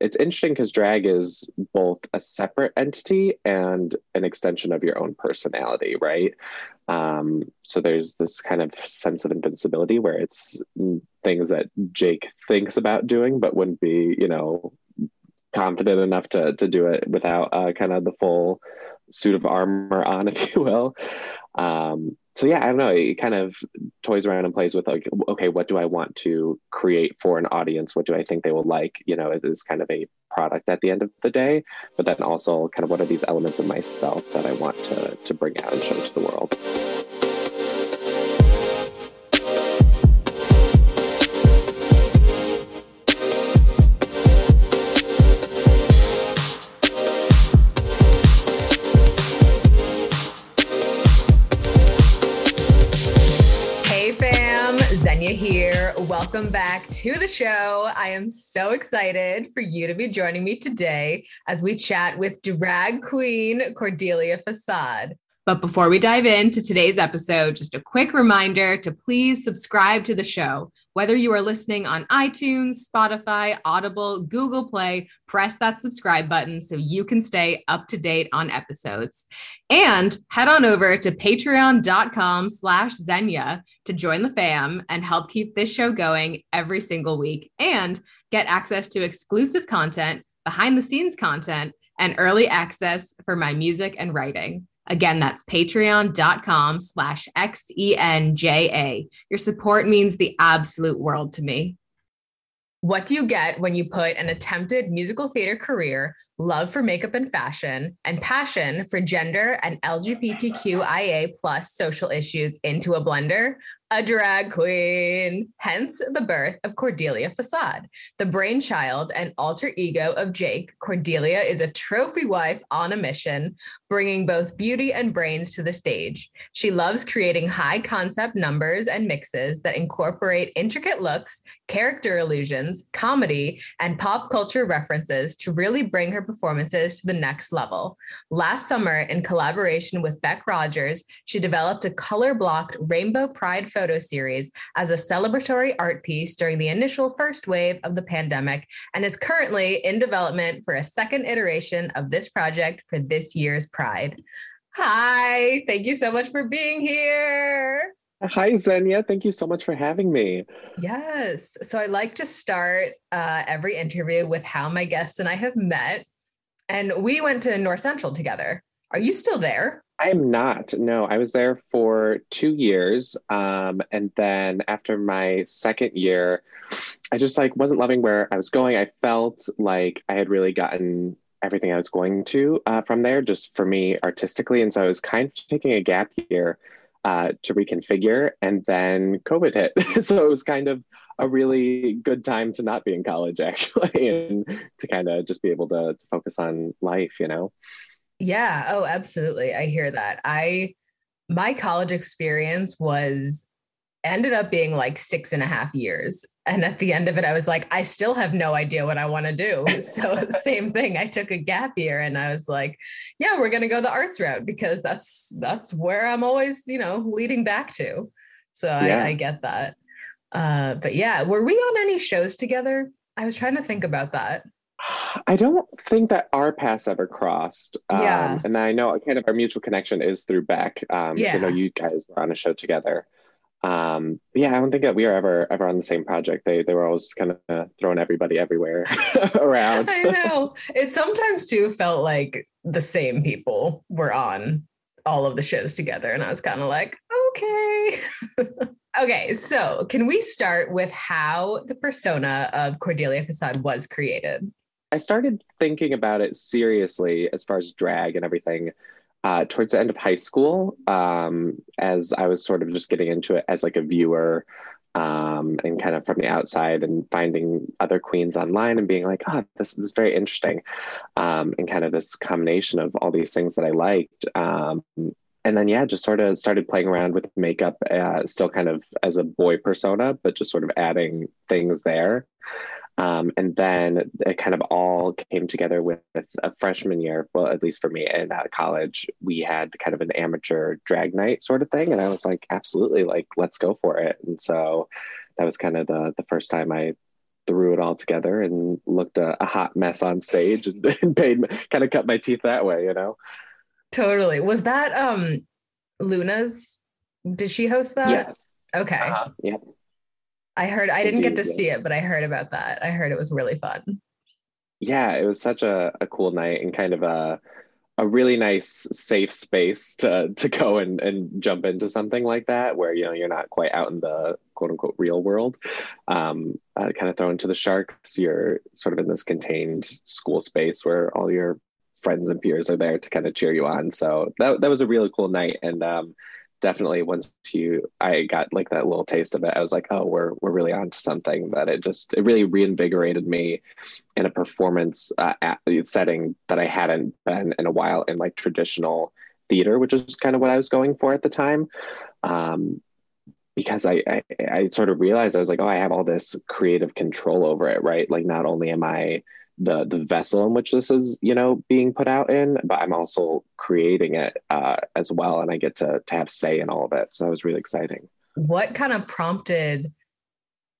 it's interesting because drag is both a separate entity and an extension of your own personality, right? Um, so there's this kind of sense of invincibility where it's things that Jake thinks about doing, but wouldn't be, you know, confident enough to to do it without uh, kind of the full suit of armor on, if you will. Um, so yeah, I don't know. It kind of toys around and plays with like, okay, what do I want to create for an audience? What do I think they will like? You know, it is kind of a product at the end of the day, but then also kind of what are these elements of myself that I want to to bring out and show to the world. Welcome back to the show. I am so excited for you to be joining me today as we chat with drag queen Cordelia Facade. But before we dive into today's episode, just a quick reminder to please subscribe to the show. Whether you are listening on iTunes, Spotify, Audible, Google Play, press that subscribe button so you can stay up to date on episodes. And head on over to patreon.com slash Xenia to join the fam and help keep this show going every single week and get access to exclusive content, behind the scenes content, and early access for my music and writing. Again, that's patreon.com slash X-E-N-J-A. Your support means the absolute world to me. What do you get when you put an attempted musical theater career love for makeup and fashion, and passion for gender and LGBTQIA plus social issues into a blender, a drag queen. Hence the birth of Cordelia Facade, the brainchild and alter ego of Jake. Cordelia is a trophy wife on a mission, bringing both beauty and brains to the stage. She loves creating high concept numbers and mixes that incorporate intricate looks, character illusions, comedy, and pop culture references to really bring her performances to the next level. Last summer, in collaboration with Beck Rogers, she developed a color blocked Rainbow Pride photo series as a celebratory art piece during the initial first wave of the pandemic and is currently in development for a second iteration of this project for this year's Pride. Hi, thank you so much for being here. Hi, Xenia. Thank you so much for having me. Yes. So I like to start uh, every interview with how my guests and I have met. And we went to North Central together. Are you still there? I am not. No, I was there for two years. Um, and then after my second year, I just like wasn't loving where I was going. I felt like I had really gotten everything I was going to uh, from there, just for me artistically. And so I was kind of taking a gap year uh, to reconfigure. And then COVID hit. so it was kind of a really good time to not be in college, actually, and to kind of just be able to, to focus on life, you know? Yeah. Oh, absolutely. I hear that. I, my college experience was ended up being like six and a half years. And at the end of it, I was like, I still have no idea what I want to do. So, same thing. I took a gap year and I was like, yeah, we're going to go the arts route because that's, that's where I'm always, you know, leading back to. So yeah. I, I get that. Uh, but yeah, were we on any shows together? I was trying to think about that. I don't think that our paths ever crossed. Um, yeah. And I know kind of our mutual connection is through Beck. Um, yeah. I know you guys were on a show together. Um, yeah, I don't think that we were ever ever on the same project. They they were always kind of throwing everybody everywhere around. I know. It sometimes too felt like the same people were on all of the shows together, and I was kind of like, okay. okay, so can we start with how the persona of Cordelia Facade was created? I started thinking about it seriously as far as drag and everything uh, towards the end of high school um, as I was sort of just getting into it as like a viewer um, and kind of from the outside and finding other queens online and being like, oh, this, this is very interesting. Um, and kind of this combination of all these things that I liked. And then, yeah, just sort of started playing around with makeup, uh, still kind of as a boy persona, but just sort of adding things there. Um, and then it kind of all came together with a freshman year. Well, at least for me in uh, college, we had kind of an amateur drag night sort of thing. And I was like, absolutely, like, let's go for it. And so that was kind of the, the first time I threw it all together and looked a, a hot mess on stage and, and paid kind of cut my teeth that way, you know. Totally. Was that um Luna's? Did she host that? Yes. Okay. Uh, yeah. I heard. I didn't get to see it, but I heard about that. I heard it was really fun. Yeah, it was such a, a cool night and kind of a a really nice safe space to to go and and jump into something like that where you know you're not quite out in the quote unquote real world um uh, kind of thrown to the sharks you're sort of in this contained school space where all your friends and peers are there to kind of cheer you on. So that, that was a really cool night. And um definitely once you i got like that little taste of it i was like oh we're we're really on to something that it just it really reinvigorated me in a performance uh, setting that i hadn't been in a while in like traditional theater which is kind of what i was going for at the time. Um, because I, I i sort of realized i was like oh i have all this creative control over it right? Like not only am i the the vessel in which this is you know being put out in but i'm also creating it uh, as well and i get to to have say in all of it so that was really exciting What kind of prompted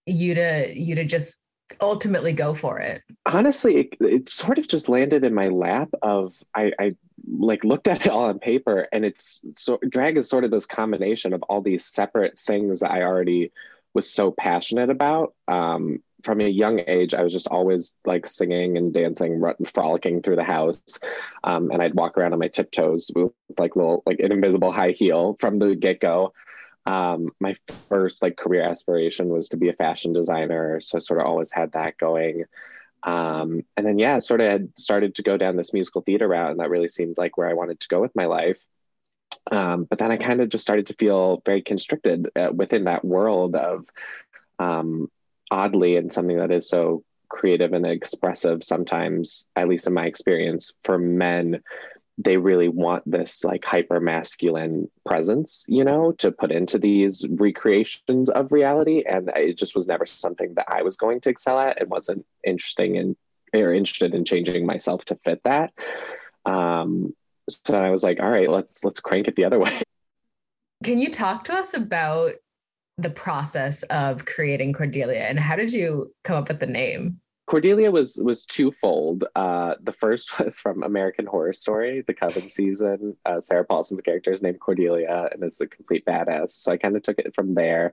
you to you to just ultimately go for it? honestly it, it sort of just landed in my lap of i i like looked at it all on paper and it's so drag is sort of this combination of all these separate things that i already was so passionate about um from a young age, I was just always like singing and dancing, frolicking through the house. Um, and I'd walk around on my tiptoes with like little, like an invisible high heel from the get go. Um, my first like career aspiration was to be a fashion designer. So I sort of always had that going. Um, and then, yeah, sort of had started to go down this musical theater route. And that really seemed like where I wanted to go with my life. Um, but then I kind of just started to feel very constricted uh, within that world of, um, oddly and something that is so creative and expressive sometimes at least in my experience for men they really want this like hyper masculine presence you know to put into these recreations of reality. And it just was never something that i was going to excel at. And wasn't interesting in or interested in changing myself to fit that. Um so i was like all right let's let's crank it the other way. Can you talk to us about the process of creating Cordelia and how did you come up with the name? Cordelia was was twofold. Uh, the first was from American Horror Story, the Coven season. Uh, Sarah Paulson's character is named Cordelia, and is a complete badass. So I kind of took it from there.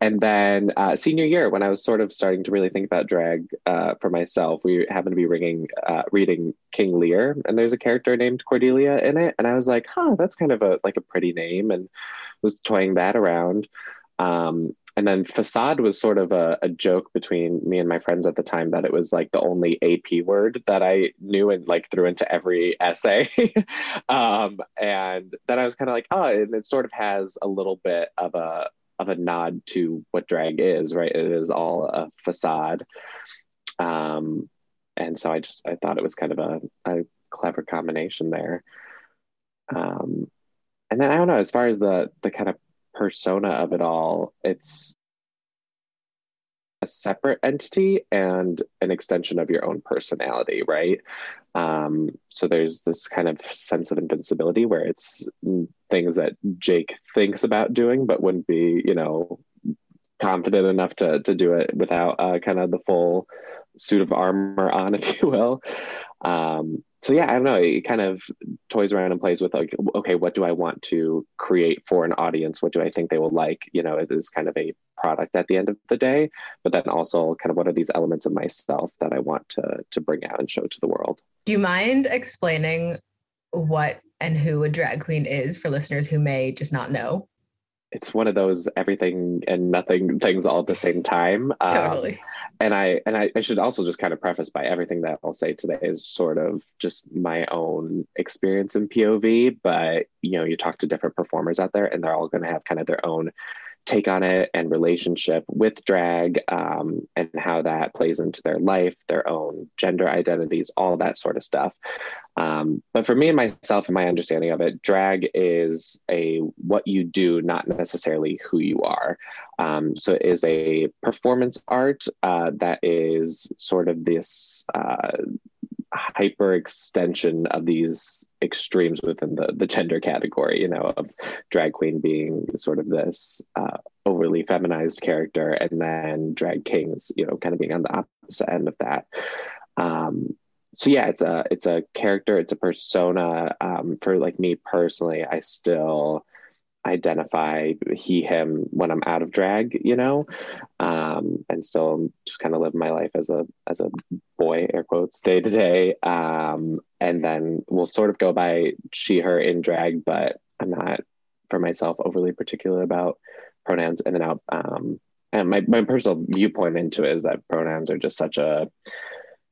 And then uh, senior year, when I was sort of starting to really think about drag uh, for myself, we happened to be reading uh, reading King Lear, and there's a character named Cordelia in it, and I was like, huh, that's kind of a like a pretty name, and was toying that around. Um, and then facade was sort of a, a, joke between me and my friends at the time that it was like the only AP word that I knew and like threw into every essay. um, and then I was kind of like, oh, and it sort of has a little bit of a of a nod to what drag is, right? It is all a facade. Um, and so I just I thought it was kind of a, a clever combination there. Um, and then I don't know, as far as the the kind of persona of it all, it's a separate entity and an extension of your own personality, right? Um, so there's this kind of sense of invincibility where it's things that Jake thinks about doing, but wouldn't be, you know, confident enough to to do it without uh, kind of the full suit of armor on, if you will. Um, so yeah, I don't know. It kind of toys around and plays with like, okay, what do I want to create for an audience? What do I think they will like? You know, it is kind of a product at the end of the day, but then also kind of what are these elements of myself that I want to to bring out and show to the world. Do you mind explaining what and who a drag queen is for listeners who may just not know? It's one of those everything and nothing things all at the same time. Totally. Um, and I and I, I, should also just kind of preface by everything that I'll say today is sort of just my own experience in POV. But you know, you talk to different performers out there, and they're all going to have kind of their own take on it and relationship with drag um, and how that plays into their life, their own gender identities, all that sort of stuff. Um, but for me and myself and my understanding of it, drag is a what you do, not necessarily who you are. Um, so it is a performance art uh, that is sort of this. Uh, hyper extension of these extremes within the the gender category. You know, of drag queen being sort of this uh, overly feminized character, and then drag kings, you know, kind of being on the opposite end of that. Um, so yeah, it's a it's a character, it's a persona. Um, for like me personally, I still identify he him when i'm out of drag you know? Um and still just kind of live my life as a as a boy air quotes day to day. Um and then we'll sort of go by she her in drag but i'm not for myself overly particular about pronouns in and out. Um and my, my personal viewpoint into it is that pronouns are just such a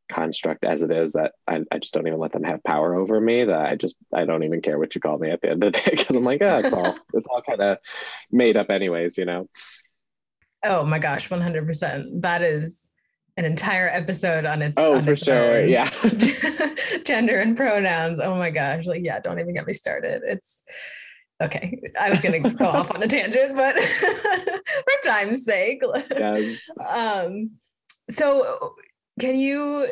construct as it is that I, I just don't even let them have power over me that I just I don't even care what you call me at the end of the day because I'm like oh it's all it's all kind of made up anyways you know? Oh my gosh 100% that is an entire episode on its oh on for its sure own. yeah. Gender and pronouns. Oh my gosh like yeah don't even get me started. It's okay i was gonna go off on a tangent but for time's sake. Yes. um so can you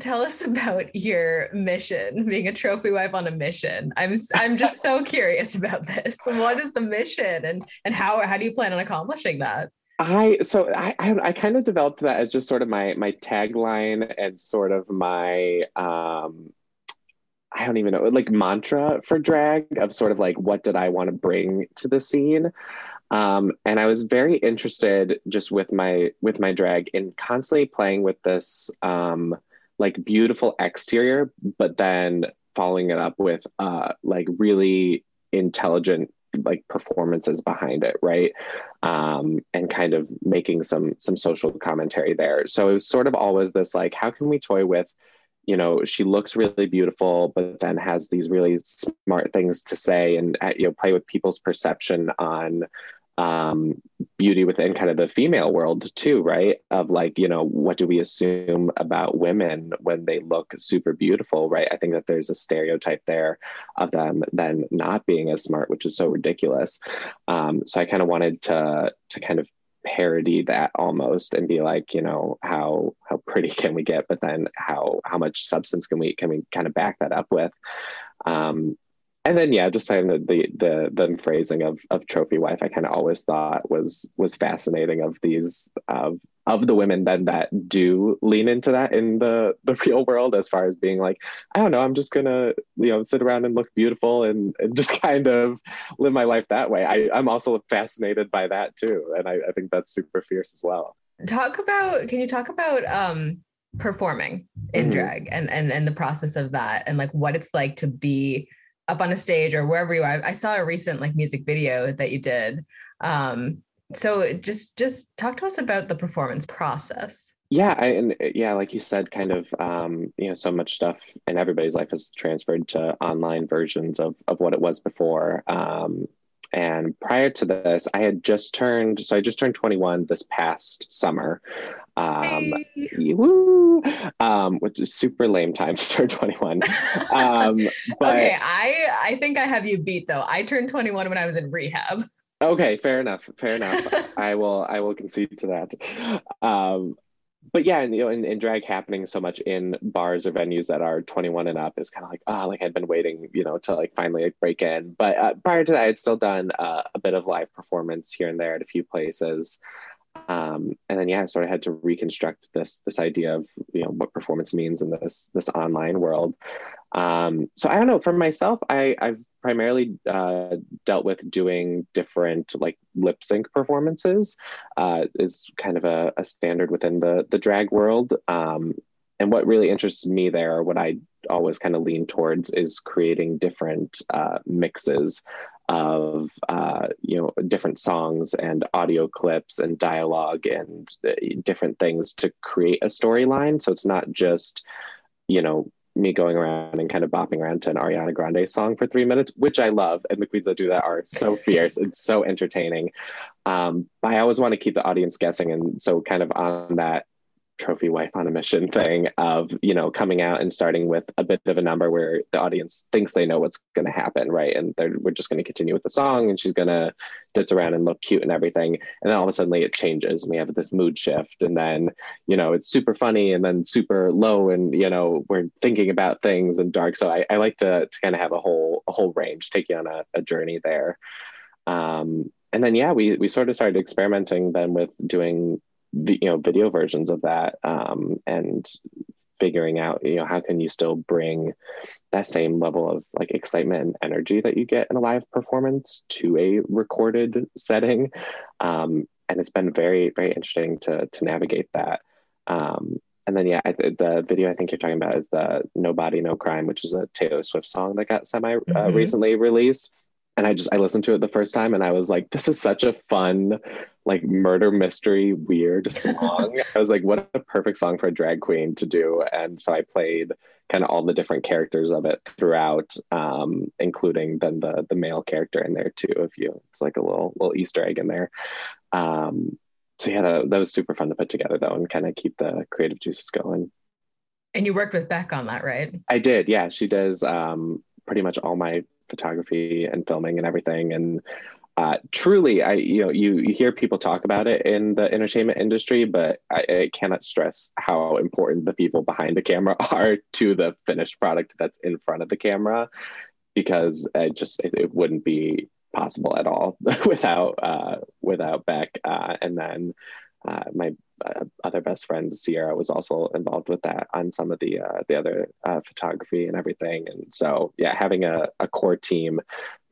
tell us about your mission being a trophy wife on a mission? I'm i'm just so curious about this. What is the mission and and how how do you plan on accomplishing that? I so I, I I kind of developed that as just sort of my my tagline and sort of my um I don't even know like mantra for drag of sort of like what did I want to bring to the scene. Um, and I was very interested just with my with my drag in constantly playing with this um, like beautiful exterior, but then following it up with uh, like really intelligent like performances behind it right? Um, and kind of making some some social commentary there. So it was sort of always this like how can we toy with you know she looks really beautiful but then has these really smart things to say and uh, you know play with people's perception on um, beauty within kind of the female world too, right? Of like, you know, what do we assume about women when they look super beautiful, right? I think that there's a stereotype there of them then not being as smart, which is so ridiculous. Um, so I kind of wanted to to kind of parody that almost and be like you know how how pretty can we get but then how how much substance can we can we kind of back that up with? Um and then yeah, just saying that the the the phrasing of of trophy wife, I kind of always thought was was fascinating of these of of the women then that do lean into that in the the real world as far as being like i don't know i'm just gonna you know sit around and look beautiful and, and just kind of live my life that way I, i'm also fascinated by that too and I, I think that's super fierce as well talk about can you talk about um performing in mm-hmm. drag and and and the process of that and like what it's like to be up on a stage or wherever you are. I saw a recent like music video that you did. Um, so just just talk to us about the performance process. Yeah, I, and yeah, like you said, kind of um, you know, so much stuff in everybody's life has transferred to online versions of of what it was before. Um, and prior to this, I had just turned, so I just turned 21 this past summer. Um, hey. woo, um, which is super lame time to turn 21. Um, but, okay, I, I think I have you beat though. I turned 21 when I was in rehab. Okay, fair enough. Fair enough. I will I will concede to that. Um, but yeah, and you know, and, and, drag happening so much in bars or venues that are 21 and up is kind of like, oh, like I'd been waiting, you know, to like finally like break in. But uh, prior to that, I'd still done uh, a bit of live performance here and there at a few places. Um, and then yeah, I sort of had to reconstruct this this idea of you know what performance means in this this online world. Um, so I don't know. For myself, I, I've primarily uh, dealt with doing different like lip sync performances. Uh, is kind of a, a, standard within the the drag world. Um, and what really interests me there, what I always kind of lean towards, is creating different uh, mixes of uh, you know different songs and audio clips and dialogue and uh, different things to create a storyline. So it's not just you know me going around and kind of bopping around to an Ariana Grande song for three minutes, which I love. And the queens that do that are so fierce. and so entertaining. Um, but I always want to keep the audience guessing. And so, kind of on that trophy wife on a mission thing of you know coming out and starting with a bit of a number where the audience thinks they know what's going to happen right? And we're just going to continue with the song and she's going to ditz around and look cute and everything. And then all of a sudden it changes and we have this mood shift. And then you know it's super funny and then super low and you know we're thinking about things and dark. So i, I like to, to kind of have a whole a whole range take you on a, a journey there. Um, and then yeah we we sort of started experimenting then with doing you know video versions of that um, and figuring out you know how can you still bring that same level of like excitement and energy that you get in a live performance to a recorded setting. Um, and it's been very very interesting to to navigate that. Um, and then yeah I, the video i think you're talking about is the no body no crime which is a taylor swift song that got semi uh, mm-hmm. recently released and I just I listened to it the first time and I was like, this is such a fun, like murder mystery weird song. I was like, what a perfect song for a drag queen to do. And so I played kind of all the different characters of it throughout, um, including then the the male character in there too. If you, it's like a little little Easter egg in there. Um, so yeah, that, that was super fun to put together though, and kind of keep the creative juices going. And you worked with Beck on that, right? I did. Yeah, she does um, pretty much all my photography and filming and everything. And uh, truly, I you know you you hear people talk about it in the entertainment industry, but I, I, cannot stress how important the people behind the camera are to the finished product that's in front of the camera, because it just it, it wouldn't be possible at all without uh, without Beck. Uh, and then uh, my uh, other best friend Sierra was also involved with that on some of the uh, the other uh, photography and everything. And so, yeah, having a, a core team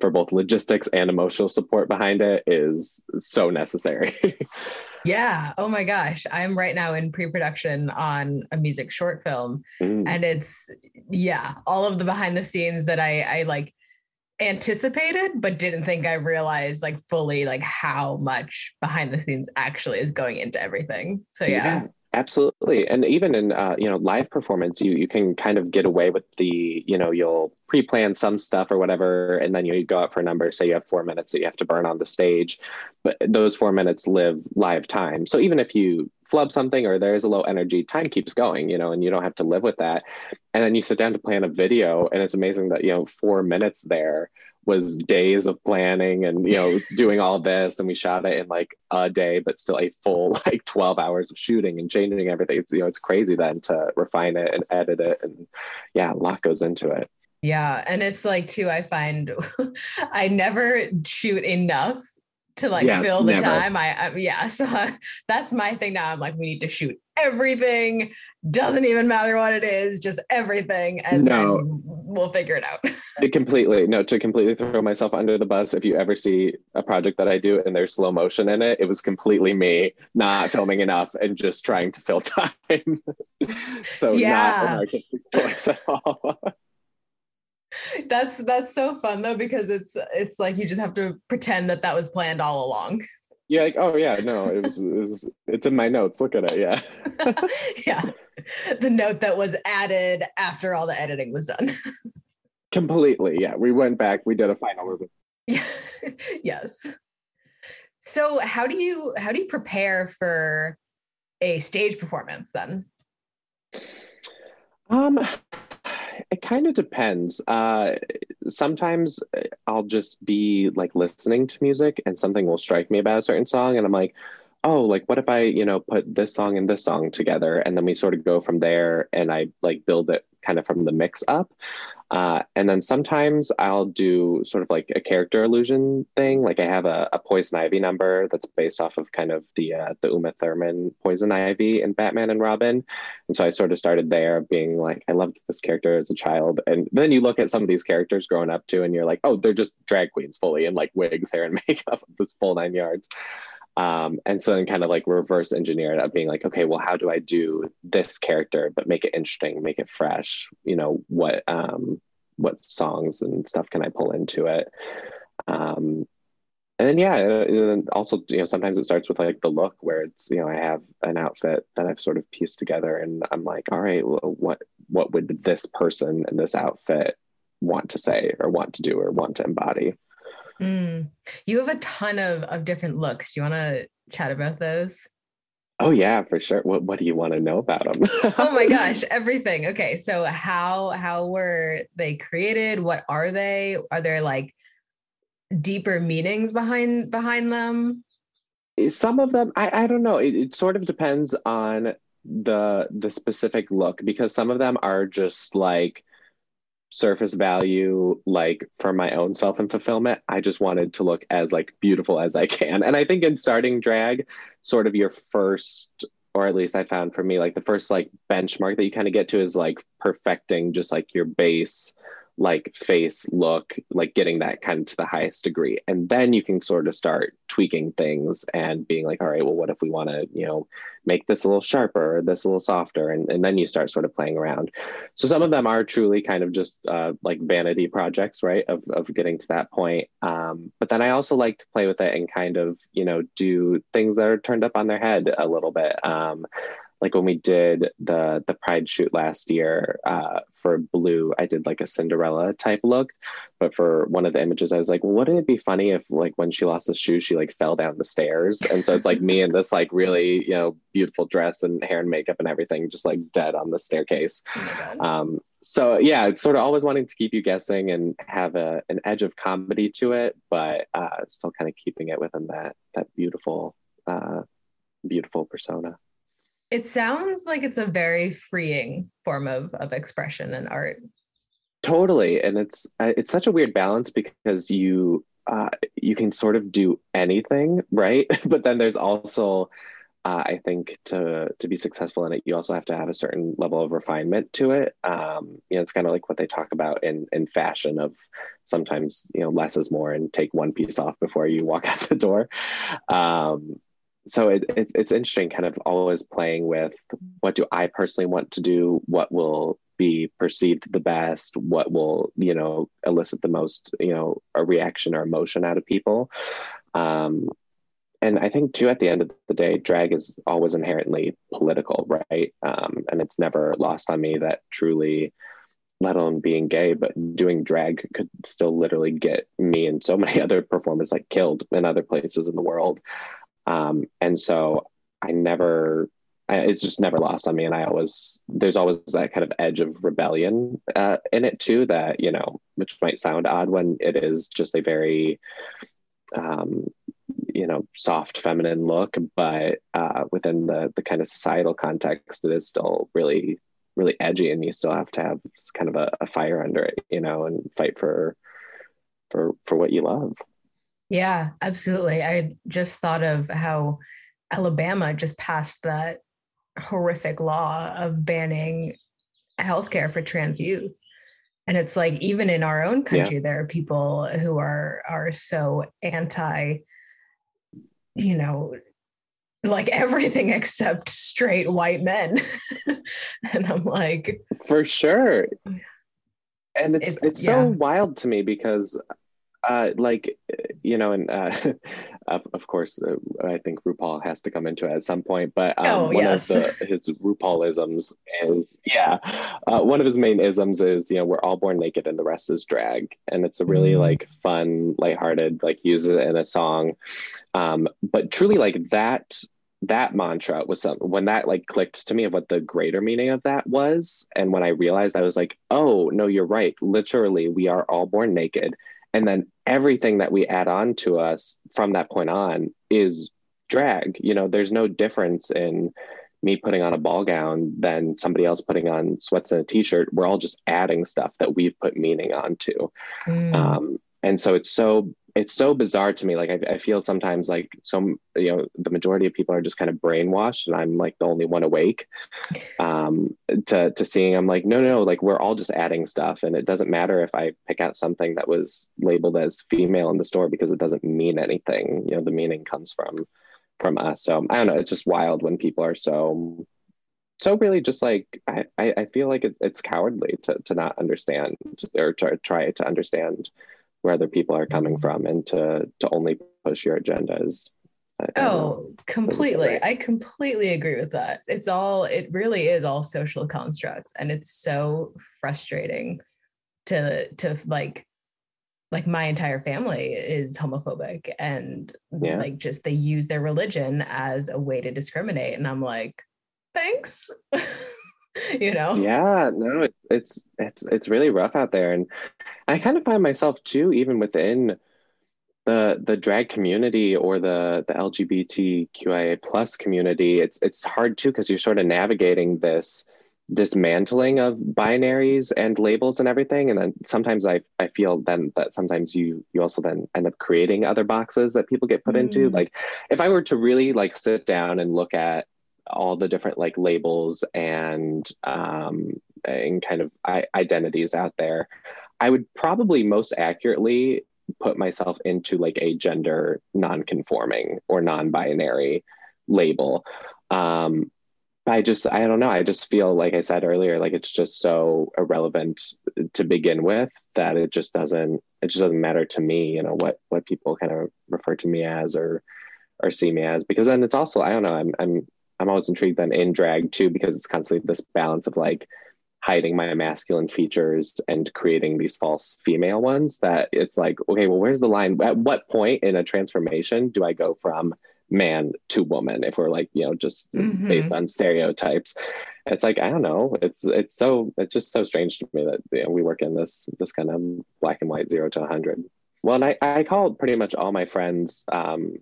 for both logistics and emotional support behind it is so necessary. yeah. Oh my gosh, I'm right now in pre-production on a music short film, mm. and it's yeah, all of the behind the scenes that I I like anticipated but didn't think i realized like fully like how much behind the scenes actually is going into everything. So yeah, yeah absolutely. And even in uh, you know live performance you you can kind of get away with the you know you'll pre-plan some stuff or whatever and then you go out for a number say you have four minutes that you have to burn on the stage but those four minutes live live time. So even if you flub something or there's a low energy time keeps going you know and you don't have to live with that. And then you sit down to plan a video and it's amazing that you know four minutes there was days of planning and you know doing all this and we shot it in like a day but still a full like 12 hours of shooting and changing everything. It's you know it's crazy then to refine it and edit it and yeah a lot goes into it. Yeah and it's like too i find i never shoot enough to like yeah, fill the never. time. I, I yeah, so I, that's my thing now. I'm like, we need to shoot everything. Doesn't even matter what it is, just everything, and no. then we'll figure it out. it completely no to completely throw myself under the bus. If you ever see a project that I do and there's slow motion in it, it was completely me not filming enough and just trying to fill time. so yeah. not an artistic choice at all that's that's so fun though because it's it's like you just have to pretend that that was planned all along. Yeah like oh yeah no it was, it was it's in my notes look at it yeah. Yeah the note that was added after all the editing was done. Completely yeah we went back we did a final review. Yeah yes. So how do you how do you prepare for a stage performance then? Um it kind of depends. Uh, sometimes uh, I'll just be like listening to music and something will strike me about a certain song, and I'm like, oh, like what if I, you know, put this song and this song together, and then we sort of go from there, and I like build it kind of from the mix up. Uh, and then sometimes I'll do sort of like a character illusion thing. Like I have a, a poison ivy number that's based off of kind of the uh, the Uma Thurman poison ivy in Batman and Robin. And so I sort of started there, being like, I loved this character as a child. And then you look at some of these characters growing up too, and you're like, oh, they're just drag queens fully in like wigs, hair, and makeup, this full nine yards. Um, and so then kind of like reverse engineer it up being like okay well how do i do this character but make it interesting make it fresh? You know what um, what songs and stuff can i pull into it? Um, and then yeah and also you know sometimes it starts with like the look where it's you know i have an outfit that i've sort of pieced together and i'm like all right well, what what would this person in this outfit want to say or want to do or want to embody Mm. You have a ton of, of different looks. Do you want to chat about those? Oh yeah, for sure. What What do you want to know about them? oh my gosh, everything. Okay, so how how were they created? What are they? Are there like deeper meanings behind behind them? Eh, some of them, I I don't know. It, it sort of depends on the the specific look because some of them are just like surface value like for my own self and fulfillment i just wanted to look as like beautiful as i can. And i think in starting drag sort of your first or at least i found for me like the first like benchmark that you kind of get to is like perfecting just like your base like face look like getting that kind of to the highest degree. And then you can sort of start tweaking things and being like all right well what if we want to you know make this a little sharper or this a little softer? And, and then you start sort of playing around. So some of them are truly kind of just uh, like vanity projects right of, of getting to that point. Um, but then i also like to play with it and kind of you know do things that are turned up on their head a little bit. Um, like when we did the the pride shoot last year uh, for blue i did like a cinderella type look. But for one of the images i was like well wouldn't it be funny if like when she lost the shoe she like fell down the stairs? And so it's like me in this like really you know beautiful dress and hair and makeup and everything just like dead on the staircase. Oh um, so yeah sort of always wanting to keep you guessing and have a, an edge of comedy to it but uh, still kind of keeping it within that that beautiful uh, beautiful persona it sounds like it's a very freeing form of of expression and art. Totally, and it's uh, it's such a weird balance because you uh, you can sort of do anything, right? but then there's also uh, I think to to be successful in it, you also have to have a certain level of refinement to it. Um, you know, it's kind of like what they talk about in in fashion of sometimes you know less is more, and take one piece off before you walk out the door. Um, so it, it's it's interesting, kind of always playing with what do I personally want to do, what will be perceived the best, what will you know elicit the most you know a reaction or emotion out of people. Um, and I think too, at the end of the day, drag is always inherently political, right? Um, and it's never lost on me that truly, let alone being gay, but doing drag could still literally get me and so many other performers like killed in other places in the world. Um, and so I never, I, it's just never lost on me. And I always, there's always that kind of edge of rebellion uh, in it too, that, you know, which might sound odd when it is just a very, um, you know, soft feminine look, but uh, within the the kind of societal context, it is still really, really edgy, and you still have to have kind of a, a fire under it, you know, and fight for for for what you love. Yeah, absolutely. I just thought of how Alabama just passed that horrific law of banning healthcare for trans youth. And it's like even in our own country, yeah. there are people who are are so anti, you know, like everything except straight white men. and I'm like, for sure. And it's it, it's yeah. so wild to me because uh, like you know, and uh, of, of course, uh, I think RuPaul has to come into it at some point. But um, oh, one yes. of the, his RuPaulisms is, yeah, uh, one of his main isms is, you know, we're all born naked and the rest is drag, and it's a really mm. like fun, lighthearted, like use it in a song. Um, but truly, like that that mantra was some when that like clicked to me of what the greater meaning of that was and when i realized i was like oh no you're right literally we are all born naked and then everything that we add on to us from that point on is drag. You know there's no difference in me putting on a ball gown than somebody else putting on sweats and a t-shirt. We're all just adding stuff that we've put meaning onto. Mm. um, and so it's so it's so bizarre to me. Like I, I feel sometimes like some, you know, the majority of people are just kind of brainwashed, and I'm like the only one awake. Um, to to seeing, I'm like, no, no, like we're all just adding stuff, and it doesn't matter if I pick out something that was labeled as female in the store because it doesn't mean anything. You know, the meaning comes from from us. So I don't know. It's just wild when people are so so really just like I, I feel like it, it's cowardly to, to not understand or to try to understand where other people are coming from and to to only push your agendas. Oh completely. I completely agree with that. It's all it really is all social constructs and it's so frustrating to to like like my entire family is homophobic and Yeah. like just they use their religion as a way to discriminate and i'm like thanks. You know? Yeah no it, it's it's it's really rough out there and i kind of find myself too even within the the drag community or the the lgbtqia plus community it's it's hard too because you're sort of navigating this dismantling of binaries and labels and everything and then sometimes i i feel then that sometimes you you also then end up creating other boxes that people get put into Mm. like if i were to really like sit down and look at all the different like labels and um and kind of I- identities out there i would probably most accurately put myself into like a gender non-conforming or non-binary label um I just I don't know. I just feel like I said earlier, like it's just so irrelevant to begin with that it just doesn't it just doesn't matter to me, you know, what what people kind of refer to me as or or see me as. Because then it's also, I don't know, I'm I'm I'm always intrigued then in drag too, because it's constantly this balance of like hiding my masculine features and creating these false female ones that it's like, okay, well, where's the line? At what point in a transformation do I go from man to woman if we're like you know just Mhm. based on stereotypes it's like i don't know it's it's so it's just so strange to me that you know, we work in this this kind of black and white zero to 100 well and i i call pretty much all my friends um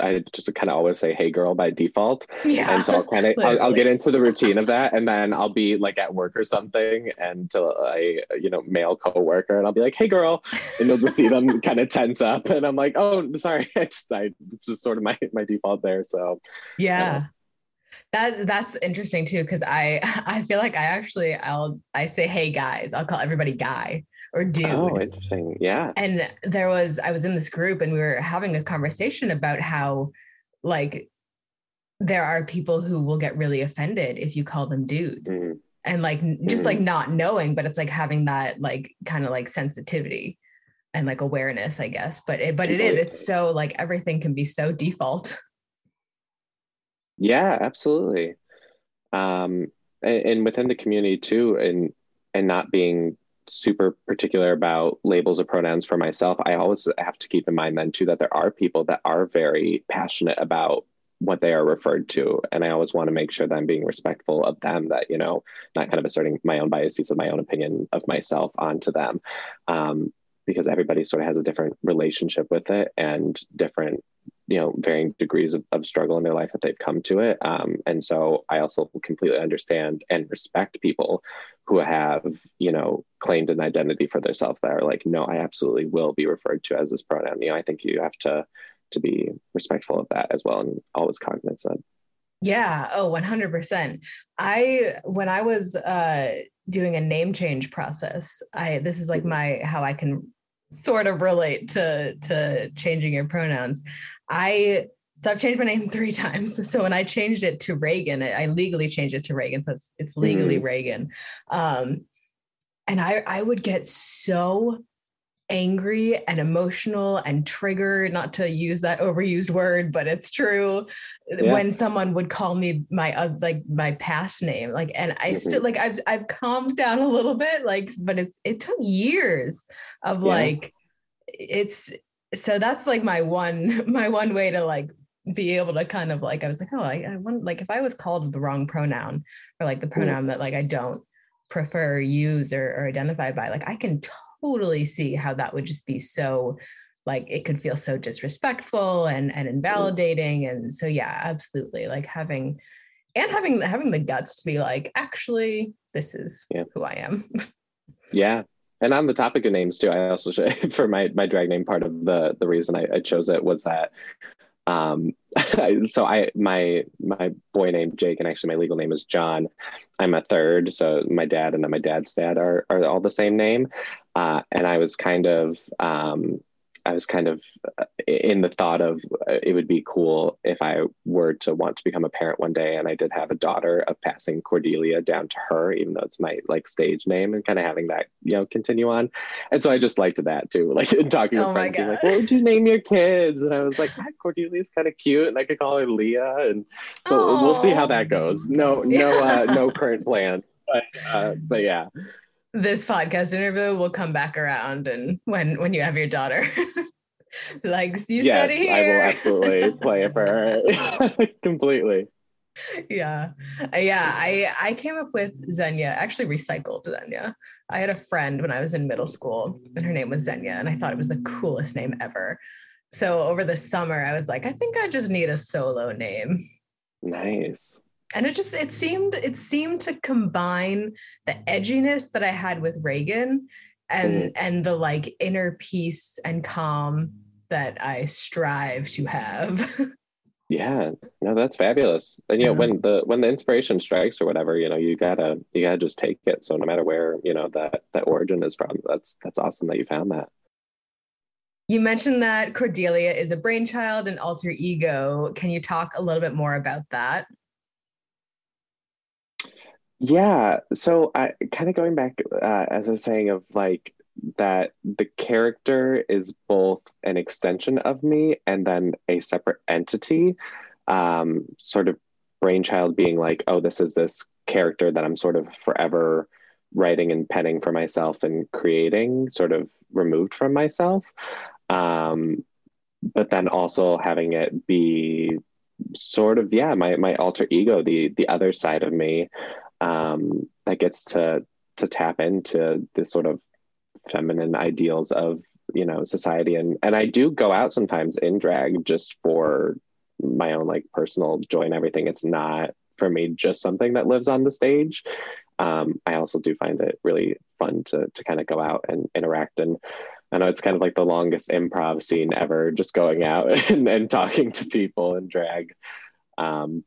i just kind of always say hey girl by default. Yeah and so I'll kind of I'll, I'll get into the routine of that, and then I'll be like at work or something, and uh, to a you know male coworker, and I'll be like, "Hey, girl," and you'll just see them kind of tense up, and I'm like, "Oh, sorry, I just I it's just sort of my my default there." So yeah. that that's interesting too because i i feel like i actually i'll i say hey guys i'll call everybody guy or dude. Oh, interesting, yeah, and there was i was in this group and we were having a conversation about how like there are people who will get really offended if you call them dude. Mm, and like just like not knowing but it's like having that like kind of like sensitivity and like awareness i guess. But it but it is. It's so like everything can be so default. Yeah, absolutely. Um, and, and within the community too, and and not being super particular about labels of pronouns for myself, I always have to keep in mind then too that there are people that are very passionate about what they are referred to. And I always want to make sure that I'm being respectful of them, that, you know, not kind of asserting my own biases of my own opinion of myself onto them. Um, because everybody sort of has a different relationship with it and different you know varying degrees of, of struggle in their life that they've come to it um, and so i also completely understand and respect people who have you know claimed an identity for themselves that are like no i absolutely will be referred to as this pronoun you know i think you have to to be respectful of that as well and always cognizant Yeah. Oh, 100%. I, when I was uh, doing a name change process, I, this is like my, how I can sort of relate to, to changing your pronouns. I, so I've changed my name three times. So when I changed it to Reagan, I legally changed it to Reagan. So it's, it's legally Reagan. Um, and I, I would get so angry and emotional and triggered not to use that overused word but it's true Yeah. when someone would call me my uh, like my past name like and i Mhm. still like I've, I've calmed down a little bit like but it's it took years of Yeah. like it's so that's like my one my one way to like be able to kind of like i was like oh i, I want like if i was called the wrong pronoun or like the mm. pronoun that like i don't prefer use or, or identify by like i can totally see how that would just be so like it could feel so disrespectful and and mm. invalidating and so yeah absolutely like having and having having the guts to be like actually this is Yeah. who i am Yeah. And on the topic of names too, I also should, for my my drag name part of the the reason I, I chose it was that um so I my my boy named Jake and actually my legal name is John. I'm a third, so my dad and then my dad's dad are are all the same name. Uh and I was kind of um I was kind of uh, in the thought of uh, it would be cool if I were to want to become a parent one day, and I did have a daughter of passing Cordelia down to her, even though it's my like stage name, and kind of having that you know continue on. And so I just liked that too, like talking with Oh my friends, being like, "What would you name your kids?" And I was like, ah, "Cordelia's kind of cute, and I could call her Leah." And so we'll see how that goes. No, no, uh, no current plans, but uh, but yeah. This podcast interview will come back around and when when you have your daughter. like you yes, said here. I will absolutely play it for her completely. Yeah. Uh, yeah. I I came up with Xenia, actually recycled Xenia. I had a friend when I was in middle school and her name was Xenia, and I thought it was the coolest name ever. So over the summer, I was like, I think I just need a solo name. Nice and it just it seemed it seemed to combine the edginess that i had with reagan and mm. and the like inner peace and calm that i strive to have. Yeah. No that's fabulous. And you know when the when the inspiration strikes or whatever you know you gotta you gotta just take it. So no matter where you know that that origin is from that's that's awesome that you found that. You mentioned that cordelia is a brainchild and alter ego. Can you talk a little bit more about that yeah. So I kind of going back, uh, as I was saying, of like that the character is both an extension of me and then a separate entity. Um, sort of brainchild being like, oh, this is this character that I'm sort of forever writing and penning for myself and creating, sort of removed from myself. Um, but then also having it be sort of yeah my my alter ego the the other side of me um, that gets to to tap into this sort of feminine ideals of you know society. And and I do go out sometimes in drag just for my own like personal joy and everything. It's not for me just something that lives on the stage. Um, I also do find it really fun to to kind of go out and interact. And I know it's kind of like the longest improv scene ever just going out and, and talking to people and drag. Um,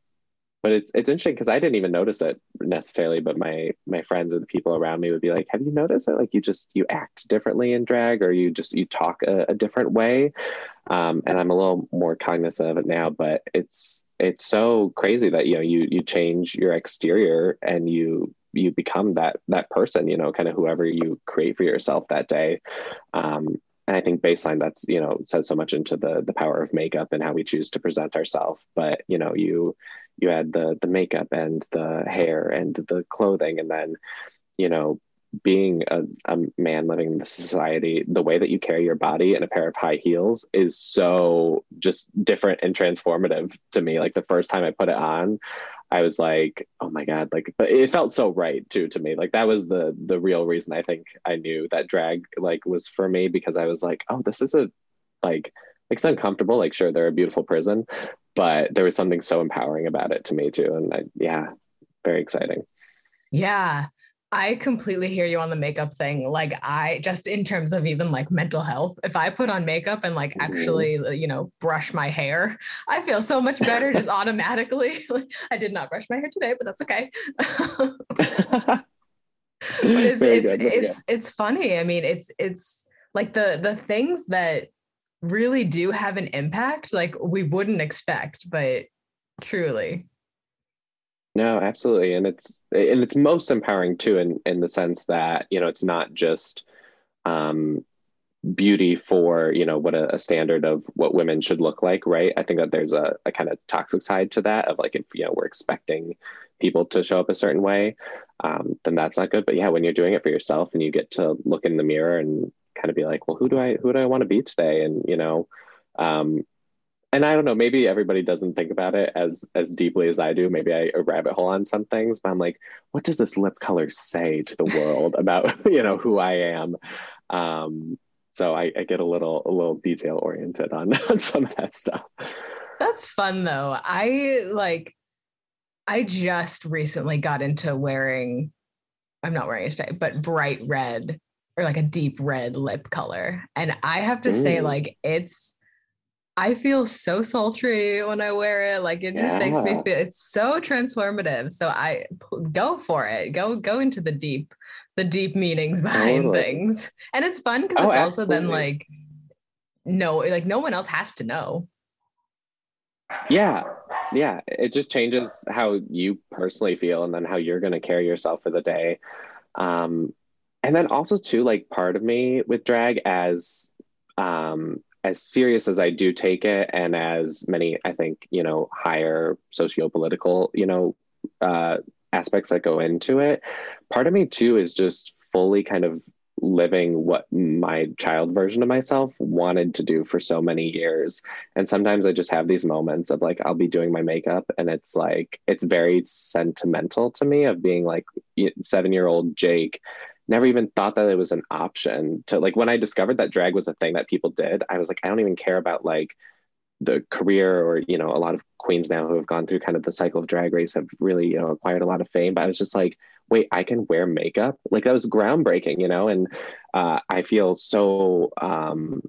but it's it's interesting because I didn't even notice it necessarily, but my my friends or the people around me would be like, "Have you noticed that like you just you act differently in drag, or you just you talk a, a different way?" Um, and I'm a little more cognizant of it now, but it's it's so crazy that you know you you change your exterior and you you become that that person, you know, kind of whoever you create for yourself that day. Um, and I think baseline that's you know says so much into the the power of makeup and how we choose to present ourselves. But you know you you add the the makeup and the hair and the clothing and then you know being a, a man living in the society the way that you carry your body in a pair of high heels is so just different and transformative to me like the first time i put it on i was like oh my god like it felt so right too to me like that was the the real reason i think i knew that drag like was for me because i was like oh this is a like it's uncomfortable like sure they're a beautiful prison but there was something so empowering about it to me too and I, yeah very exciting. Yeah I completely hear you on the makeup thing. Like I just in terms of even like mental health, if I put on makeup and like mm-hmm. actually, you know, brush my hair, I feel so much better just automatically. I did not brush my hair today, but that's okay. but it's it's it's, it's funny. I mean, it's it's like the the things that really do have an impact like we wouldn't expect but truly no absolutely. And it's and it's most empowering too in in the sense that you know it's not just um beauty for you know what a, a, standard of what women should look like right? I think that there's a, a kind of toxic side to that of like if you know we're expecting people to show up a certain way um, then that's not good. But yeah when you're doing it for yourself and you get to look in the mirror and kind of be like, well, who do I who do I want to be today? And you know, um, and I don't know, maybe everybody doesn't think about it as as deeply as I do. Maybe I rabbit hole on some things, but I'm like, what does this lip color say to the world about you know who I am? Um, so I, I get a little a little detail oriented on, on some of that stuff. That's fun though. I like I just recently got into wearing I'm not wearing it today, but bright red or like a deep red lip color. And I have to Ooh. say, like, it's, I feel so sultry when I wear it. Like, it yeah. just makes me feel, it's so transformative. So I go for it. Go, go into the deep, the deep meanings behind totally. things. And it's fun because oh, it's also then like, no, like no one else has to know. Yeah. Yeah. It just changes how you personally feel and then how you're going to carry yourself for the day. Um, and then also too like part of me with drag as um as serious as I do take it and as many I think you know higher socio-political you know uh aspects that go into it part of me too is just fully kind of living what my child version of myself wanted to do for so many years. And sometimes I just have these moments of like, I'll be doing my makeup and it's like, it's very sentimental to me of being like seven year old Jake. Never even thought that it was an option to like when I discovered that drag was a thing that people did, I was like, I don't even care about like the career or, you know, a lot of queens now who have gone through kind of the cycle of drag race have really, you know, acquired a lot of fame. But I was just like, wait, I can wear makeup. Like that was groundbreaking, you know? And uh, I feel so, um,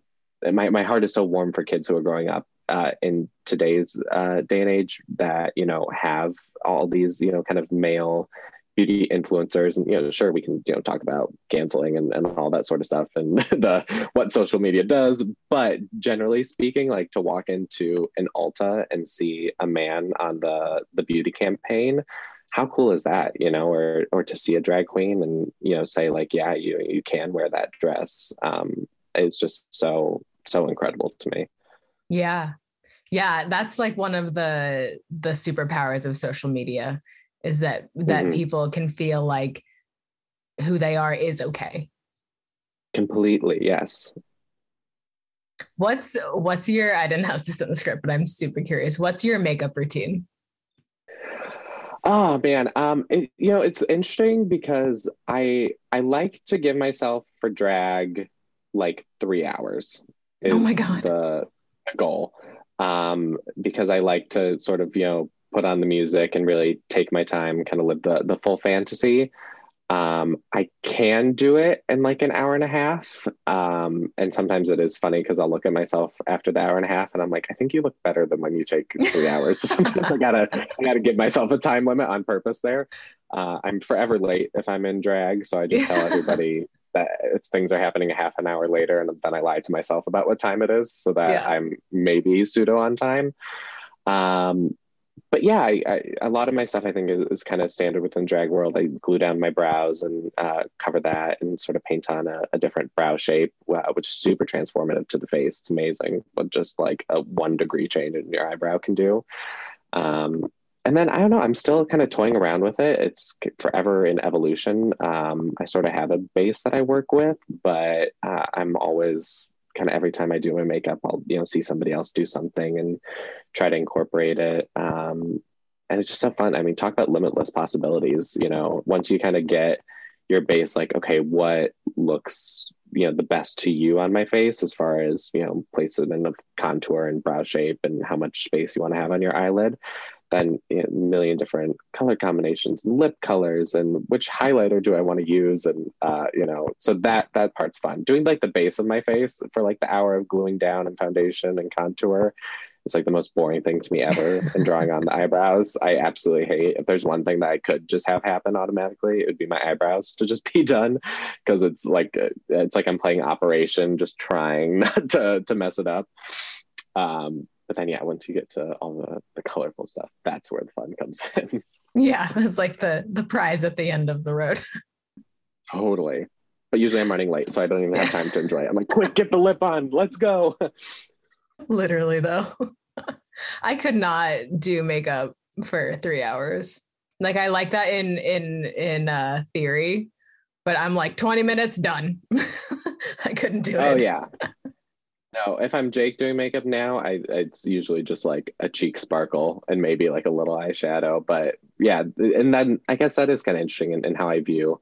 my, my heart is so warm for kids who are growing up uh, in today's uh, day and age that, you know, have all these, you know, kind of male beauty influencers and you know sure we can you know talk about canceling and, and all that sort of stuff and the what social media does but generally speaking like to walk into an ulta and see a man on the the beauty campaign how cool is that you know or or to see a drag queen and you know say like yeah you you can wear that dress um it's just so so incredible to me. Yeah. Yeah that's like one of the the superpowers of social media is that that mm-hmm. people can feel like who they are is okay completely yes what's what's your i didn't have this in the script but i'm super curious what's your makeup routine Oh man, um, it, you know it's interesting because I I like to give myself for drag like three hours. oh my god, the, the goal. Um, because I like to sort of you know put on the music and really take my time, kind of live the the full fantasy. Um, I can do it in like an hour and a half. Um, and sometimes it is funny because I'll look at myself after the hour and a half and I'm like, I think you look better than when you take three hours. sometimes I gotta, I gotta give myself a time limit on purpose there. Uh, I'm forever late if I'm in drag. So I just tell everybody that it's things are happening a half an hour later and then I lie to myself about what time it is so that yeah. I'm maybe pseudo on time. Um, but yeah, I, I, a lot of my stuff I think is, is, kind of standard within drag world. I glue down my brows and uh, cover that and sort of paint on a, a different brow shape, which is super transformative to the face. It's amazing what just like a one degree change in your eyebrow can do. Um, and then I don't know, I'm still kind of toying around with it. It's forever in evolution. Um, I sort of have a base that I work with, but uh, I'm always kind of every time I do my makeup, I'll you know see somebody else do something and try to incorporate it. Um, and it's just so fun. I mean, talk about limitless possibilities. You know, once you kind of get your base, like okay, what looks you know the best to you on my face as far as you know placement of contour and brow shape and how much space you want to have on your eyelid a million different color combinations and lip colors and which highlighter do I want to use? And uh, you know so that that part's fun. Doing like the base of my face for like the hour of gluing down and foundation and contour it's like the most boring thing to me ever and drawing on the eyebrows. I absolutely hate if there's one thing that i could just have happen automatically it would be my eyebrows to just be done because it's like it's like i'm playing operation just trying not to to mess it up. Um but then yeah once you get to all the, the colorful stuff that's where the fun comes in. Yeah it's like the the prize at the end of the road. Totally. But usually i'm running late so i don't even have time to enjoy it. I'm like quick get the lip on. Let's go. Literally though. I could not do makeup for three hours. Like i like that in in in uh theory but i'm like 20 minutes done. I couldn't do oh, it. oh yeah no, if I'm Jake doing makeup now, I it's usually just like a cheek sparkle and maybe like a little eyeshadow. But yeah, and then I guess that is kind of interesting in, in how I view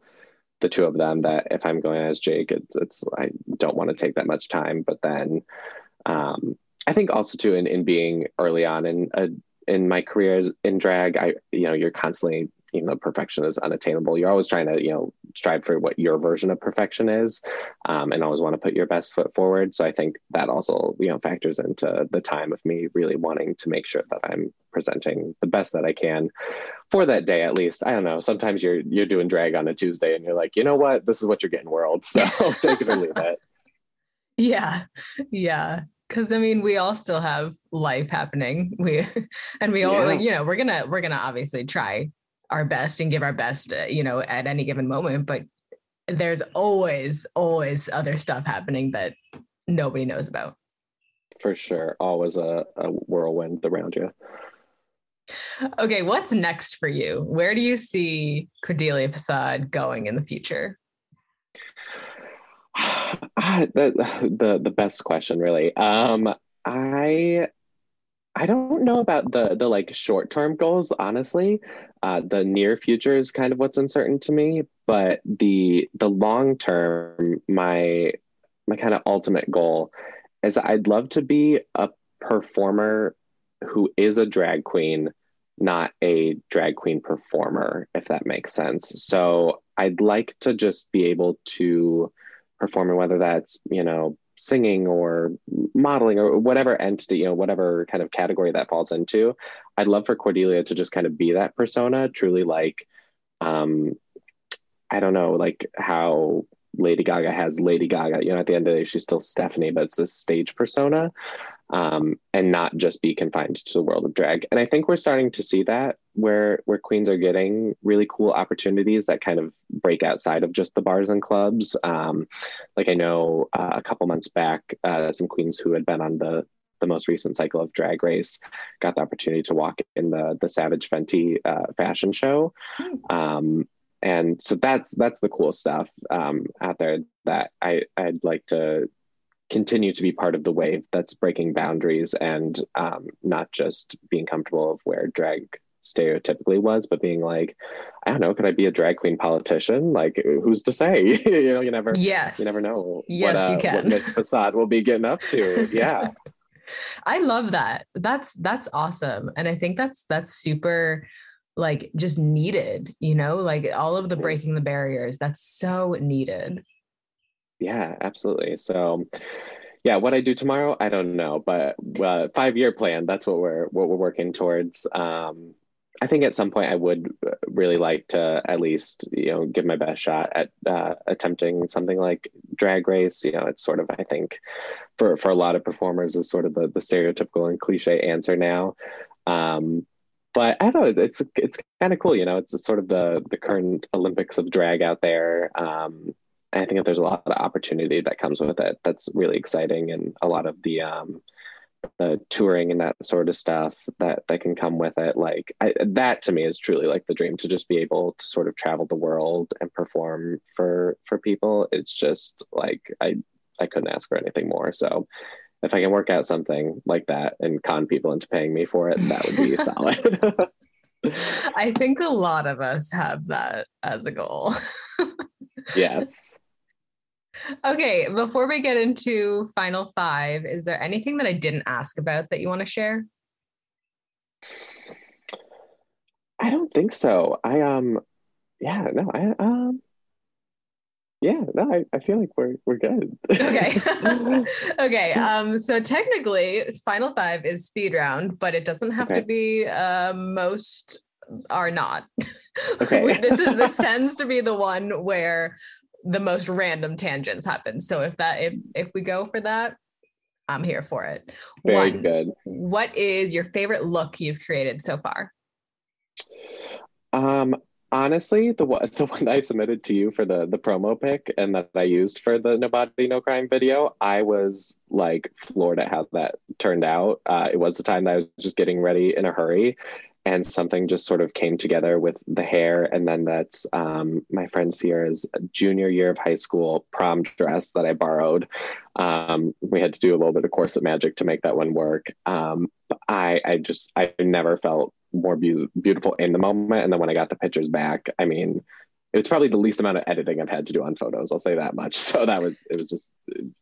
the two of them. That if I'm going as Jake, it's it's I don't want to take that much time. But then um, I think also too in in being early on in a in my career in drag, I you know you're constantly even though perfection is unattainable, you're always trying to, you know, strive for what your version of perfection is, um, and always want to put your best foot forward. So I think that also, you know, factors into the time of me really wanting to make sure that I'm presenting the best that I can for that day at least. I don't know. Sometimes you're you're doing drag on a Tuesday and you're like, you know what, this is what you're getting, world. So take it or leave it. Yeah, yeah because i mean we all still have life happening we and we all yeah. like you know we're gonna we're gonna obviously try our best and give our best, uh, you know, at any given moment. But there's always, always other stuff happening that nobody knows about. For sure. Always a, a whirlwind around you. Okay, what's next for you? Where do you see Cordelia Facade going in the future? the, the the best question, really. Um, I I don't know about the the like short term goals. Honestly, uh, the near future is kind of what's uncertain to me. But the the long term, my my kind of ultimate goal is I'd love to be a performer who is a drag queen, not a drag queen performer, if that makes sense. So I'd like to just be able to perform, and whether that's you know singing or modeling or whatever entity, you know, whatever kind of category that falls into. I'd love for Cordelia to just kind of be that persona, truly like, um, I don't know, like how Lady Gaga has Lady Gaga. You know, at the end of the day, she's still Stephanie, but it's this stage persona um, and not just be confined to the world of drag. And I think we're starting to see that where where queens are getting really cool opportunities that kind of break outside of just the bars and clubs. Um, like I know uh, a couple months back, uh, some queens who had been on the the most recent cycle of Drag Race got the opportunity to walk in the the Savage Fenty uh, fashion show. Hmm. Um, and so that's that's the cool stuff um, out there that I I'd like to continue to be part of the wave that's breaking boundaries and um, not just being comfortable of where drag stereotypically was, but being like, I don't know, could I be a drag queen politician? Like, who's to say? you know, you never, yes, you never know. Yes, what, uh, you can. What Miss Facade will be getting up to. Yeah. I love that. That's that's awesome, and I think that's that's super like just needed. You know, like all of the breaking the barriers. That's so needed. Yeah, absolutely. So, yeah, what I do tomorrow, I don't know, but uh, five year plan. That's what we're what we're working towards. Um, I think at some point I would uh, really like to at least you know give my best shot at uh, attempting something like drag race. You know, it's sort of I think for for a lot of performers is sort of the the stereotypical and cliche answer now. Um, but I don't know. It's it's kind of cool. You know, it's sort of the the current Olympics of drag out there. Um, I think that there's a lot of opportunity that comes with it. That's really exciting, and a lot of the um, the touring and that sort of stuff that that can come with it. Like I, that to me is truly like the dream to just be able to sort of travel the world and perform for for people. It's just like I I couldn't ask for anything more. So if I can work out something like that and con people into paying me for it, that would be solid. I think a lot of us have that as a goal. yes. Okay, before we get into final five, is there anything that I didn't ask about that you want to share? I don't think so. I um yeah, no, I um yeah, no, I, I feel like we're we're good. okay. okay. Um, so technically final five is speed round, but it doesn't have okay. to be uh most are not. Okay. this is this tends to be the one where the most random tangents happen. So if that if if we go for that, I'm here for it. Very one, good. What is your favorite look you've created so far? Um honestly, the one the one I submitted to you for the the promo pic and that I used for the No Body No Crime video, I was like floored at how that turned out. Uh, it was the time that I was just getting ready in a hurry, and something just sort of came together with the hair and then that's um, my friend sierra's junior year of high school prom dress that i borrowed um, we had to do a little bit of corset magic to make that one work um, i i just i never felt more be- beautiful in the moment and then when i got the pictures back i mean it was probably the least amount of editing I've had to do on photos. I'll say that much. So that was it was just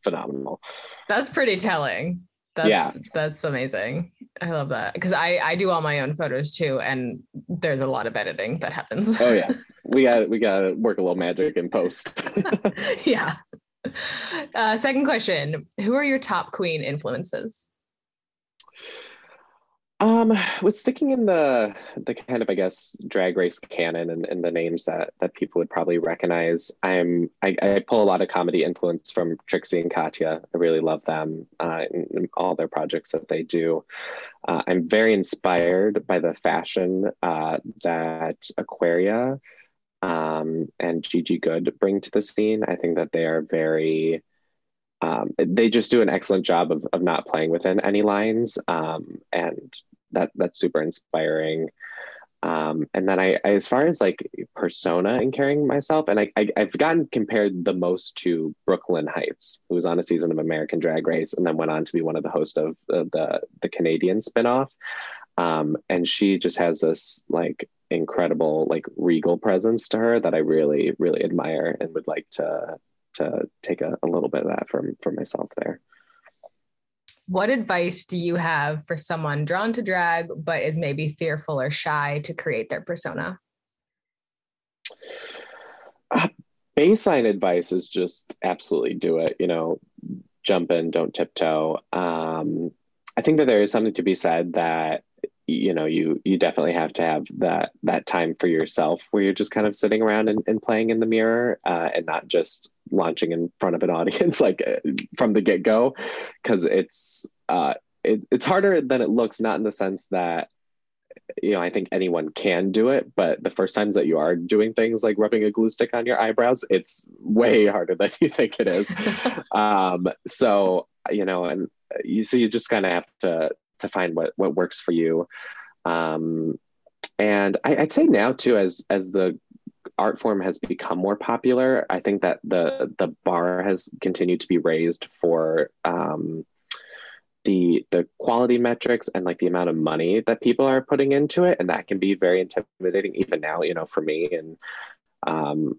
phenomenal. That's pretty telling. That's, yeah. That's amazing. I love that because I I do all my own photos too, and there's a lot of editing that happens. oh yeah, we got we got to work a little magic in post. yeah. Uh, second question: Who are your top queen influences? Um, with sticking in the the kind of I guess drag race canon and, and the names that that people would probably recognize, I'm I, I pull a lot of comedy influence from Trixie and Katya. I really love them uh, and, all their projects that they do. Uh, I'm very inspired by the fashion uh, that Aquaria um, and Gigi Goode bring to the scene. I think that they are very um, they just do an excellent job of, of not playing within any lines um, and that that's super inspiring Um, and then I, I, as far as like persona and carrying myself, and I, I, have gotten compared the most to Brooke Lynn Hytes, who was on a season of American Drag Race and then went on to be one of the hosts of the the, the Canadian spinoff. Um, and she just has this like incredible like regal presence to her that I really really admire and would like to to take a, a little bit of that from for myself there. What advice do you have for someone drawn to drag but is maybe fearful or shy to create their persona? Uh, baseline advice is just absolutely do it. You know, jump in, don't tiptoe. Um, I think that there is something to be said that you know you you definitely have to have that that time for yourself where you're just kind of sitting around and, and playing in the mirror uh, and not just launching in front of an audience like uh, from the get-go because it's uh, it, it's harder than it looks not in the sense that you know i think anyone can do it but the first times that you are doing things like rubbing a glue stick on your eyebrows it's way harder than you think it is um, so you know and you so you just kind of have to to find what what works for you. Um, and I, would say now too, as as the art form has become more popular, I think that the the bar has continued to be raised for um, the the quality metrics and like the amount of money that people are putting into it, and that can be very intimidating even now. You know, for me and um,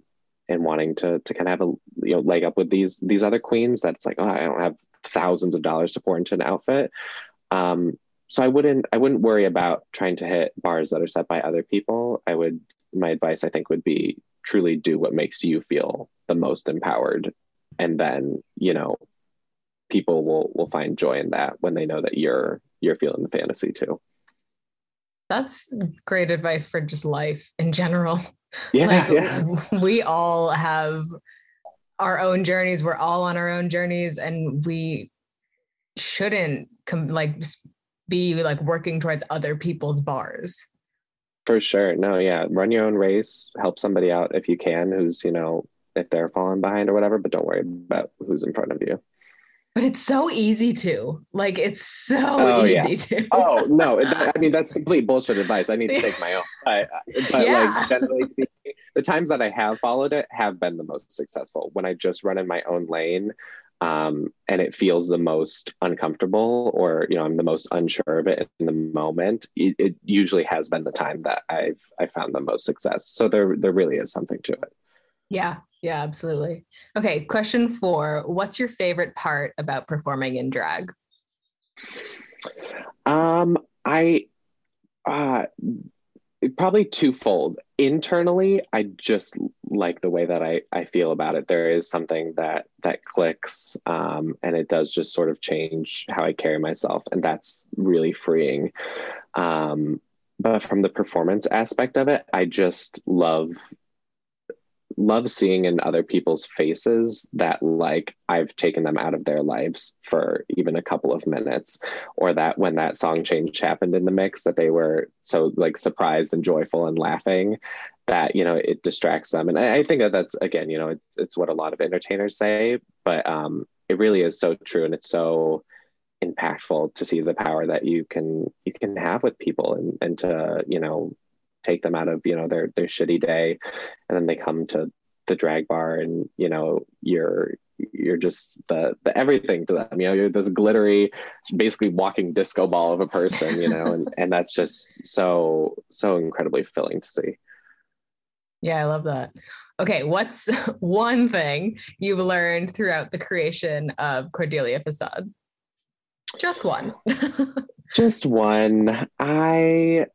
and wanting to to kind of have a you know leg up with these these other queens. That's like, oh, I don't have thousands of dollars to pour into an outfit. Um, so I wouldn't I wouldn't worry about trying to hit bars that are set by other people. I would my advice I think would be truly do what makes you feel the most empowered, and then you know people will will find joy in that when they know that you're you're feeling the fantasy too. That's great advice for just life in general. Yeah, like, yeah. we all have our own journeys. We're all on our own journeys, and we shouldn't com- like be like working towards other people's bars for sure. No yeah. Run your own race. Help somebody out if you can who's you know if they're falling behind or whatever but don't worry about who's in front of you. But it's so easy to. Like it's so oh, easy yeah. to. Oh no. I mean that's complete bullshit advice. I need to take my own. But, but yeah. like generally speaking the times that i have followed it have been the most successful. When i just run in my own lane um, and it feels the most uncomfortable or you know i'm the most unsure of it in the moment it, it, usually has been the time that i've i found the most success. So there there really is something to it. Yeah. Yeah absolutely. Okay question four what's your favorite part about performing in drag? Um i uh probably twofold. Internally i just like the way that i i feel about it. There is something that that clicks um, and it does just sort of change how i carry myself and that's really freeing. Um, but from the performance aspect of it i just love love seeing in other people's faces that like I've taken them out of their lives for even a couple of minutes or that when that song change happened in the mix that they were so like surprised and joyful and laughing that you know it distracts them. And I, I think that that's again you know it's, it's what a lot of entertainers say but um it really is so true and it's so impactful to see the power that you can you can have with people and and to you know take them out of you know their their shitty day. And then they come to the drag bar and you know you're you're just the the everything to them you know you're this glittery basically walking disco ball of a person you know and and that's just so so incredibly filling to see. Yeah i love that. Okay what's one thing you've learned throughout the creation of cordelia facade just one. Just one. I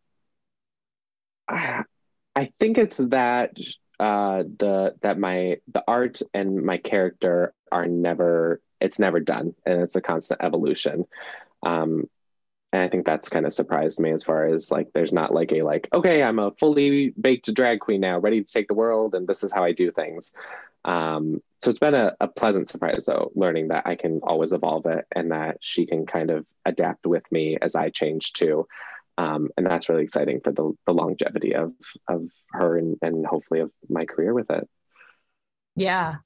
I think it's that uh, the that my the art and my character are never it's never done and it's a constant evolution. Um, and I think that's kind of surprised me as far as like there's not like a like okay I'm a fully baked drag queen now ready to take the world and this is how I do things. Um, so it's been a, a pleasant surprise though learning that I can always evolve it and that she can kind of adapt with me as I change too um, and that's really exciting for the, the longevity of of her and, and hopefully of my career with it. Yeah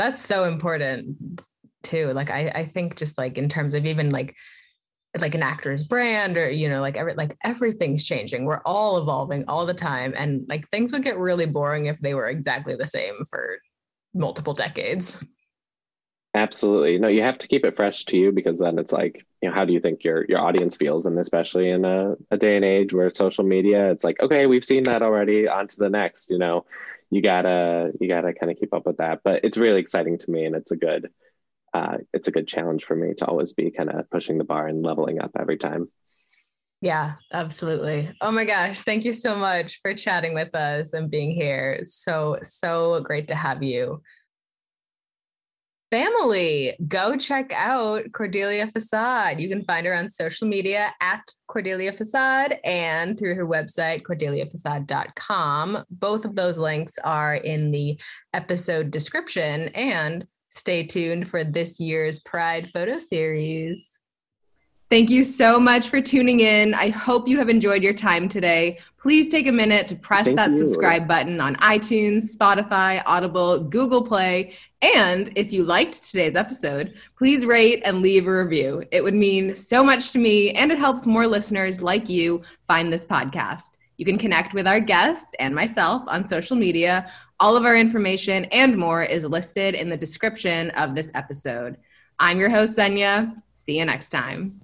that's so important too. Like I, I think just like in terms of even like like an actor's brand or you know like every like everything's changing. We're all evolving all the time. And like things would get really boring if they were exactly the same for multiple decades absolutely no you have to keep it fresh to you because then it's like you know how do you think your your audience feels and especially in a, a day and age where social media it's like okay we've seen that already on to the next you know you gotta you gotta kind of keep up with that but it's really exciting to me and it's a good uh, it's a good challenge for me to always be kind of pushing the bar and leveling up every time. Yeah, absolutely. Oh my gosh, thank you so much for chatting with us and being here. So, so great to have you. Family, go check out Cordelia Facade. You can find her on social media at Cordelia Facade and through her website, cordeliafacade.com. Both of those links are in the episode description. And Stay tuned for this year's Pride photo series. Thank you so much for tuning in. I hope you have enjoyed your time today. Please take a minute to press Thank that you. subscribe button on iTunes, Spotify, Audible, Google Play. And if you liked today's episode, please rate and leave a review. It would mean so much to me, and it helps more listeners like you find this podcast. You can connect with our guests and myself on social media all of our information and more is listed in the description of this episode. I'm your host, Senya. See you next time.